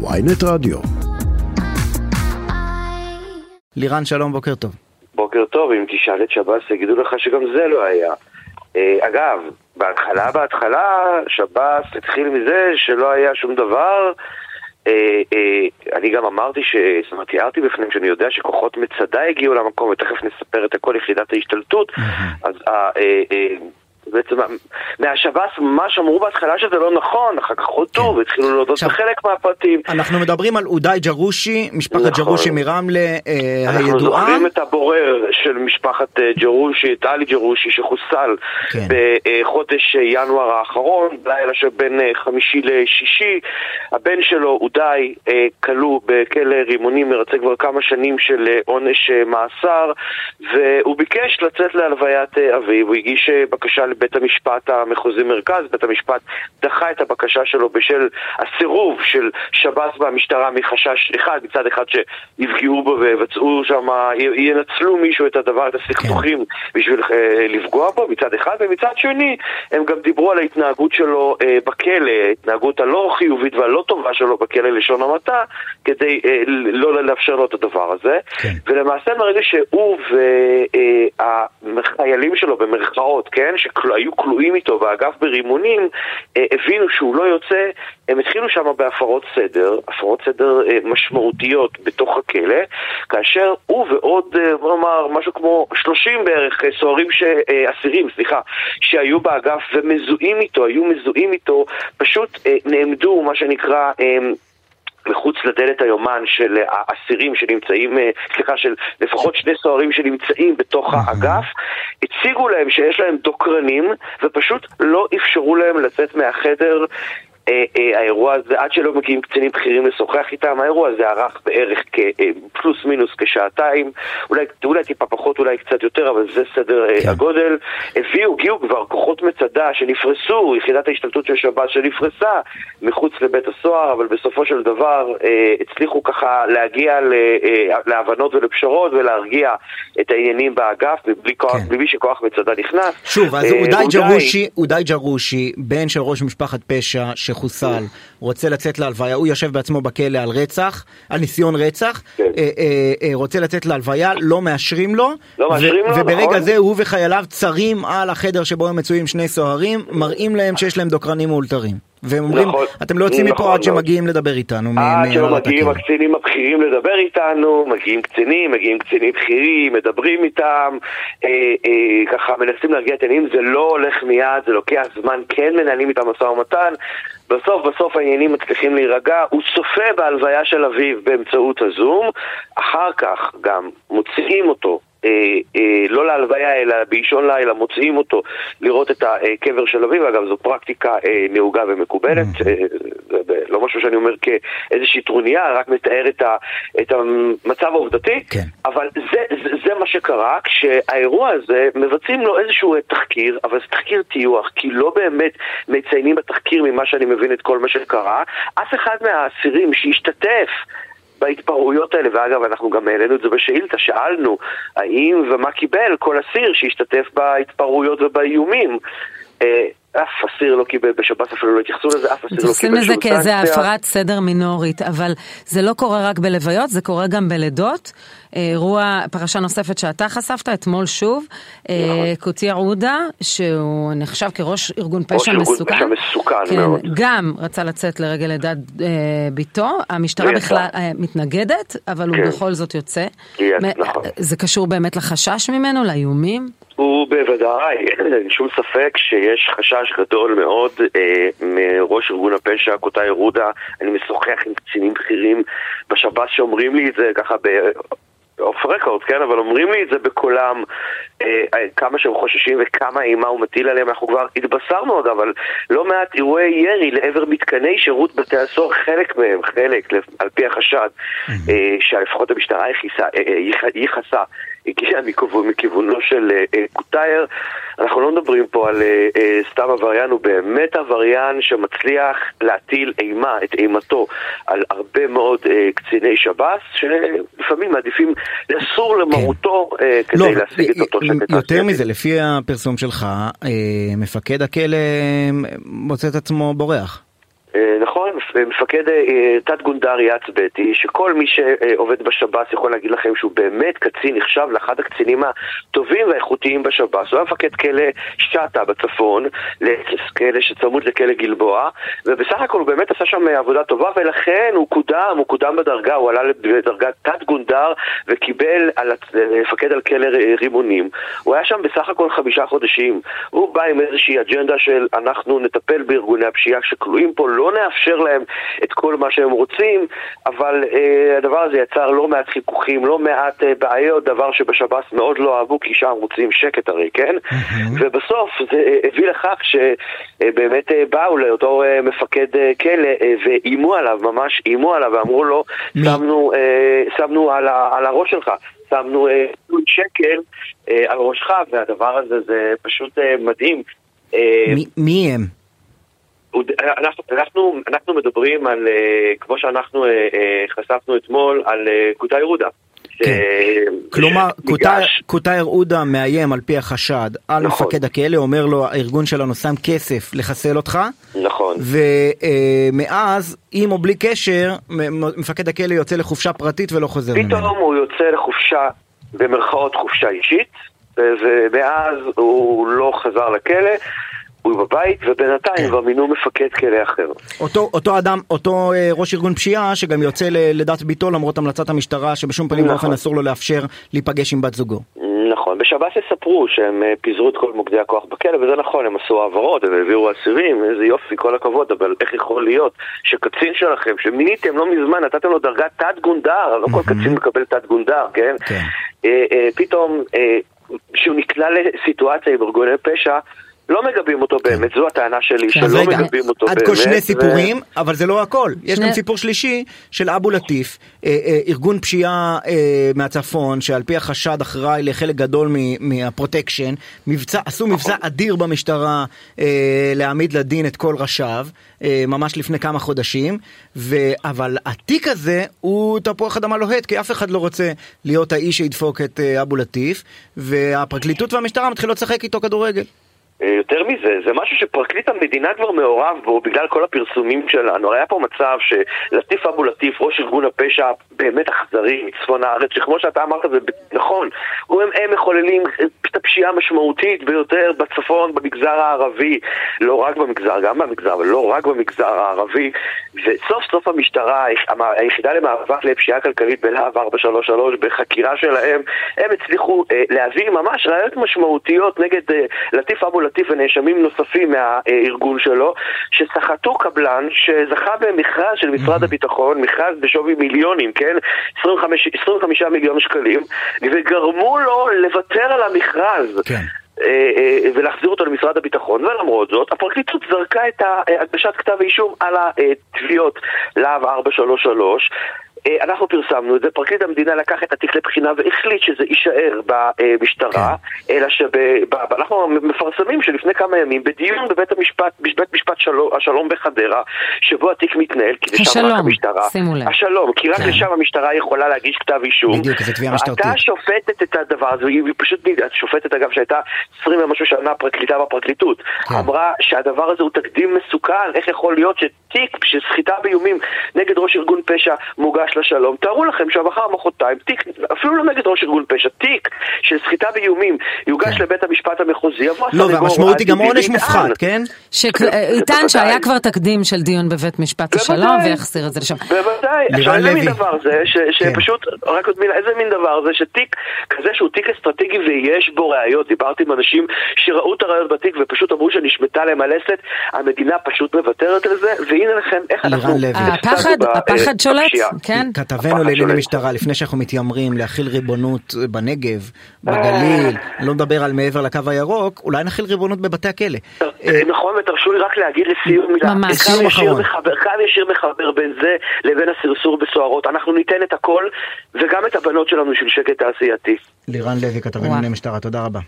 ויינט רדיו. לירן שלום, בוקר טוב. בוקר טוב, אם תשאל את שב"ס יגידו לך שגם זה לא היה. אה, אגב, בהתחלה בהתחלה שב"ס התחיל מזה שלא היה שום דבר. אה, אה, אני גם אמרתי, ש... זאת אומרת, תיארתי בפניהם שאני יודע שכוחות מצדה הגיעו למקום, ותכף נספר את הכל יחידת ההשתלטות. אז בעצם מהשב"ס ממש אמרו בהתחלה שזה לא נכון, אחר כך הודו כן. והתחילו להודות בחלק מהפרטים. אנחנו מדברים על אודאי ג'רושי, משפחת נכון. ג'רושי מרמלה אה, אנחנו הידועה. זוכרים את הבורר של משפחת אה, ג'רושי, את עלי ג'רושי, שחוסל כן. בחודש אה, ינואר האחרון, לילה שבין אה, חמישי לשישי. הבן שלו, אודאי, אה, כלוא בכלא רימונים, מרצה כבר כמה שנים של עונש מאסר, והוא ביקש לצאת להלוויית אביו, הוא הגיש בקשה לבית המשפט המחוזי מרכז, בית המשפט דחה את הבקשה שלו בשל הסירוב של שב"ס והמשטרה מחשש אחד, מצד אחד שיפגעו בו ויבצעו שם, ינצלו מישהו את הדבר, את הסכסוכים בשביל אה, לפגוע בו מצד אחד, ומצד שני הם גם דיברו על ההתנהגות שלו אה, בכלא, ההתנהגות הלא חיובית והלא טובה שלו בכלא לשון המעטה, כדי אה, לא לאפשר לו את הדבר הזה. כן. ולמעשה מרגע שהוא והחיילים שלו במרכאות, כן, שהיו כלואים איתו באגף ברימונים, אה, הבינו שהוא לא יוצא, הם התחילו שם בהפרות סדר, הפרות סדר אה, משמעותיות בתוך הכלא, כאשר הוא ועוד, אה, בוא נאמר, משהו כמו 30 בערך אה, סוהרים, ש... אה, אסירים, סליחה, שהיו באגף ומזוהים איתו, היו מזוהים איתו, פשוט אה, נעמדו, מה שנקרא, אה, מחוץ לדלת היומן של האסירים שנמצאים, סליחה, של לפחות שני סוהרים שנמצאים בתוך האגף, הציגו להם שיש להם דוקרנים ופשוט לא אפשרו להם לצאת מהחדר. אה, אה, האירוע הזה, עד שלא מגיעים קצינים בכירים לשוחח איתם, האירוע הזה ארך בערך כפלוס מינוס כשעתיים, אולי, אולי טיפה פחות, אולי קצת יותר, אבל זה סדר אה, כן. הגודל. הביאו, הגיעו כבר כוחות מצדה שנפרסו, יחידת ההשתלטות של שב"ס שנפרסה מחוץ לבית הסוהר, אבל בסופו של דבר אה, הצליחו ככה להגיע ל, אה, להבנות ולפשרות ולהרגיע את העניינים באגף, מבלי, כוח, כן. מבלי שכוח מצדה נכנס. שוב, אז אה, אודאי ג'רושי, אודאי ג'רושי, בן של ראש משפחת פשע שחוסל, רוצה לצאת להלוויה, הוא יושב בעצמו בכלא על רצח, על ניסיון רצח, כן. אה, אה, אה, רוצה לצאת להלוויה, לא מאשרים לו, לא מאשרים לו, וברגע נכון. זה הוא וחייליו צרים על החדר שבו הם מצויים שני סוהרים, מראים להם שיש להם דוקרנים מאולתרים. והם אומרים, נכון, אתם לא יוצאים מפה נכון עד. שמגיעים לדבר איתנו. עד שלא מהנהלת מגיעים הכלא." הקצינים הבכירים לדבר איתנו, מגיעים קצינים, מגיעים קצינים בכירים, מדברים איתם, אה, אה, ככה מנסים להרגיע את העניינים, זה לא הולך מיד, זה לוקח זמן, כן מנהלים איתם משא ומתן, בסוף בסוף העניינים מצליחים להירגע, הוא צופה בהלוויה של אביו באמצעות הזום, אחר כך גם מוציאים אותו אה, אה, לא להלוויה אלא באישון לילה מוציאים אותו לראות את הקבר של אביו, אגב זו פרקטיקה אה, נהוגה ומקובלת, אה, זה זה לא משהו שאני אומר כאיזושהי טרוניה, רק מתאר את, ה, את המצב העובדתי, כן. אבל זה, זה, זה מה שקרה כשהאירוע הזה מבצעים לו איזשהו אה, תחקיר, אבל זה תחקיר טיוח, כי לא באמת מציינים בתחקיר ממה שאני מבין את כל מה שקרה, אף אחד מהאסירים שהשתתף בהתפרעויות האלה, ואגב, אנחנו גם העלינו את זה בשאילתה, שאלנו האם ומה קיבל כל אסיר שהשתתף בהתפרעויות ובאיומים. אה, אף אסיר לא קיבל, בשב"ס אפילו לא התייחסו לזה, אף אסיר לא מתייחסים קיבל לזה שום כאיזה סנקציה. הפרת סדר מינורית, אבל זה לא קורה רק בלוויות, זה קורה גם בלידות. אירוע, פרשה נוספת שאתה חשפת אתמול שוב, אה, נכון. קוטיה עודה, שהוא נחשב כראש ארגון ראש פשע ארגון מסוכן. פשע מסוכן כן, מאוד. גם רצה לצאת לרגל לידת אה, ביתו, המשטרה. בכלל אה, מתנגדת, אבל הוא כן. בכל זאת יוצא. נכון. זה קשור באמת לחשש ממנו, לאיומים? הוא בוודאי, אין שום ספק שיש חשש גדול מאוד אה, מראש ארגון הפשע, קוטאי רודה. אני משוחח עם קצינים בכירים בשב"ס שאומרים לי את זה ככה ב... אוף רקורד, כן, אבל אומרים לי את זה בקולם אה, אה, כמה שהם חוששים וכמה אימה הוא מטיל עליהם, אנחנו כבר התבשרנו עוד, אבל לא מעט אירועי ירי לעבר מתקני שירות בתי הסוהר, חלק מהם, חלק, על פי החשד, אה, שלפחות המשטרה ייחסה, אה, אה, ייחסה, הגיע מכיוונו של אה, אה, קוטייר. אנחנו לא מדברים פה על אה, סתם עבריין, הוא באמת עבריין שמצליח להטיל אימה, את אימתו, על הרבה מאוד קציני שב"ס, שלפעמים מעדיפים לסור למרותו אה, כדי לא, להשיג את אותו שקט. יותר. מזה, לפי הפרסום שלך, מפקד הכלא מוצא את עצמו בורח. נכון, מפקד אה, תת גונדר יצבטי, שכל מי שעובד בשב"ס יכול להגיד לכם שהוא באמת קצין, נחשב לאחד הקצינים הטובים והאיכותיים בשב"ס. הוא היה מפקד כלא שטה בצפון, כלא שצמוד לכלא גלבוע, ובסך הכל הוא באמת עשה שם עבודה טובה, ולכן הוא קודם, הוא קודם בדרגה, הוא עלה לדרגת תת גונדר וקיבל מפקד על כלא רימונים. הוא היה שם בסך הכל חמישה חודשים. הוא בא עם איזושהי אג'נדה של אנחנו נטפל בארגוני הפשיעה שכלואים פה, לא נאפשר להם את כל מה שהם רוצים, אבל אה, הדבר הזה יצר לא מעט חיכוכים, לא מעט אה, בעיות, דבר שבשב"ס מאוד לא אהבו, כי שם רוצים שקט הרי, כן? ובסוף זה אה, הביא לכך שבאמת אה, באו לאותו אה, מפקד אה, כלא אה, ואיימו עליו, ממש איימו עליו, ואמרו לו, שמנו, אה, שמנו על, ה, על הראש שלך. שמנו אה, שקל אה, על ראשך, והדבר הזה זה פשוט אה, מדהים. אה, מי הם? אנחנו, אנחנו, אנחנו מדברים על, uh, כמו שאנחנו uh, חשפנו אתמול, על קוטאי רודה. כן. כלומר, קוטאי עודה מאיים על פי החשד על נכון. מפקד הכלא, אומר לו, הארגון שלנו שם כסף לחסל אותך. נכון. ומאז, עם או בלי קשר, מפקד הכלא יוצא לחופשה פרטית ולא חוזר ממנו. פתאום הוא יוצא לחופשה, במרכאות חופשה אישית, ומאז הוא לא חזר לכלא. הוא בבית, ובינתיים כן. כבר מינו מפקד כלא אחר. אותו, אותו אדם, אותו אה, ראש ארגון פשיעה, שגם יוצא לדת ביתו למרות המלצת המשטרה, שבשום פנים ואופן נכון. אסור לו לאפשר להיפגש עם בת זוגו. נכון, בשב"ס יספרו שהם אה, פיזרו את כל מוקדי הכוח בכלא, וזה נכון, הם עשו העברות, הם העבירו אסירים, איזה יופי, כל הכבוד, אבל איך יכול להיות שקצין שלכם, שמיניתם לא מזמן, נתתם לו דרגת תת גונדר, לא כל קצין מקבל תת גונדר, כן? כן. אה, אה, פתאום, אה, שהוא נקלע לסיטואציה עם ארגוני פשע, לא מגבים אותו כן. באמת, זו הטענה שלי, כן, שלא מגבים אותו באמת. עד כה שני סיפורים, אבל זה לא הכל. יש גם סיפור שלישי של אבו לטיף, אה, אה, ארגון פשיעה אה, מהצפון, שעל פי החשד אחראי לחלק גדול מהפרוטקשן, עשו מבצע נכון. אדיר במשטרה להעמיד לדין את כל ראשיו, ממש לפני כמה חודשים, אבל התיק הזה הוא תפוח אדמה לוהט, כי אף אחד לא רוצה להיות האיש שידפוק את אבו לטיף, והפרקליטות והמשטרה מתחילות לשחק איתו כדורגל. אה, יותר מזה, זה משהו שפרקליט המדינה כבר מעורב בו בגלל כל הפרסומים שלנו. היה פה מצב שלטיף אבו לטיף, ראש ארגון הפשע באמת אכזרי מצפון הארץ, שכמו שאתה אמרת זה נכון, הם, הם מחוללים את הפשיעה המשמעותית ביותר בצפון, במגזר הערבי, לא רק במגזר, גם במגזר, אבל לא רק במגזר הערבי, וסוף סוף המשטרה, היחידה למאבק לפשיעה כלכלית בלהב 433, בחקירה שלהם, הם הצליחו אה, להביא ממש ראיות משמעותיות נגד אה, לטיף אבו לטיף ונאשמים נוספים מהארגון שלו, שסחטו קבלן שזכה במכרז של משרד הביטחון, מכרז בשווי מיליונים, כן? 25, 25 מיליון שקלים, וגרמו לו לוותר על המכרז. כן. אה, אה, ולהחזיר אותו למשרד הביטחון, ולמרות זאת, הפרקליטות זרקה את הגשת כתב האישום על התביעות להב 433 אה, אנחנו פרסמנו את זה, פרקליט המדינה לקח את התיק לבחינה והחליט שזה יישאר במשטרה, כן. אלא שאנחנו מפרסמים שלפני כמה ימים בדיון בבית המשפט, בבית משפט שלום, השלום בחדרה, שבו התיק מתנהל, כי לשם רק המשטרה, שימו לב. השלום, כי רק כן. לשם המשטרה יכולה להגיש כתב אישום. בדיוק, זו תביעה משטרתית. אתה שופטת את הדבר הזה, היא פשוט, שופטת אגב שהייתה 20 ומשהו שנה פרקליטה בפרקליטות, כן. אמרה שהדבר הזה הוא תקדים מסוכן, איך יכול להיות שתיק של סחיטה באיומים נגד ראש ארגון פשע מוגש לשלום, תארו לכם שמחר מחרתיים תיק, אפילו לא נגד ראש ארגון פשע, תיק של סחיטה באיומים יוגש כן. לבית המשפט המחוזי, יבוא לא, והמשמעות היא גם עונש מופחת, כן? יטען שהיה כבר תקדים של דיון בבית משפט השלום ויחזיר את זה לשם. בוודאי, עכשיו איזה מין דבר זה, כן. שפשוט, רק עוד מילה, איזה מין דבר זה שתיק כזה שהוא תיק אסטרטגי ויש בו ראיות, דיברתי עם אנשים שראו את הראיות בתיק ופשוט אמרו שנשמטה להם הלסת, המדינה פשוט מוותרת על זה, והנה לכם איך אנחנו... הפחד שולט, כן. כתבנו לענייני משטרה, לפני שאנחנו מתיימרים להכיל ריבונות בנגב, בגליל, לא מדבר על מעבר לקו הירוק, אולי נכיל ריבונות בבתי הכלא. אה, נכון, ותרשו לי רק להגיד לסיום מילה. ממש. סיום אחרון. כאן ישיר מחבר בין זה לבין הסרסור בסוהרות. אנחנו ניתן את הכל, וגם את הבנות שלנו של שקט תעשייתי. לירן לוי, כתבנו לענייני משטרה, תודה רבה.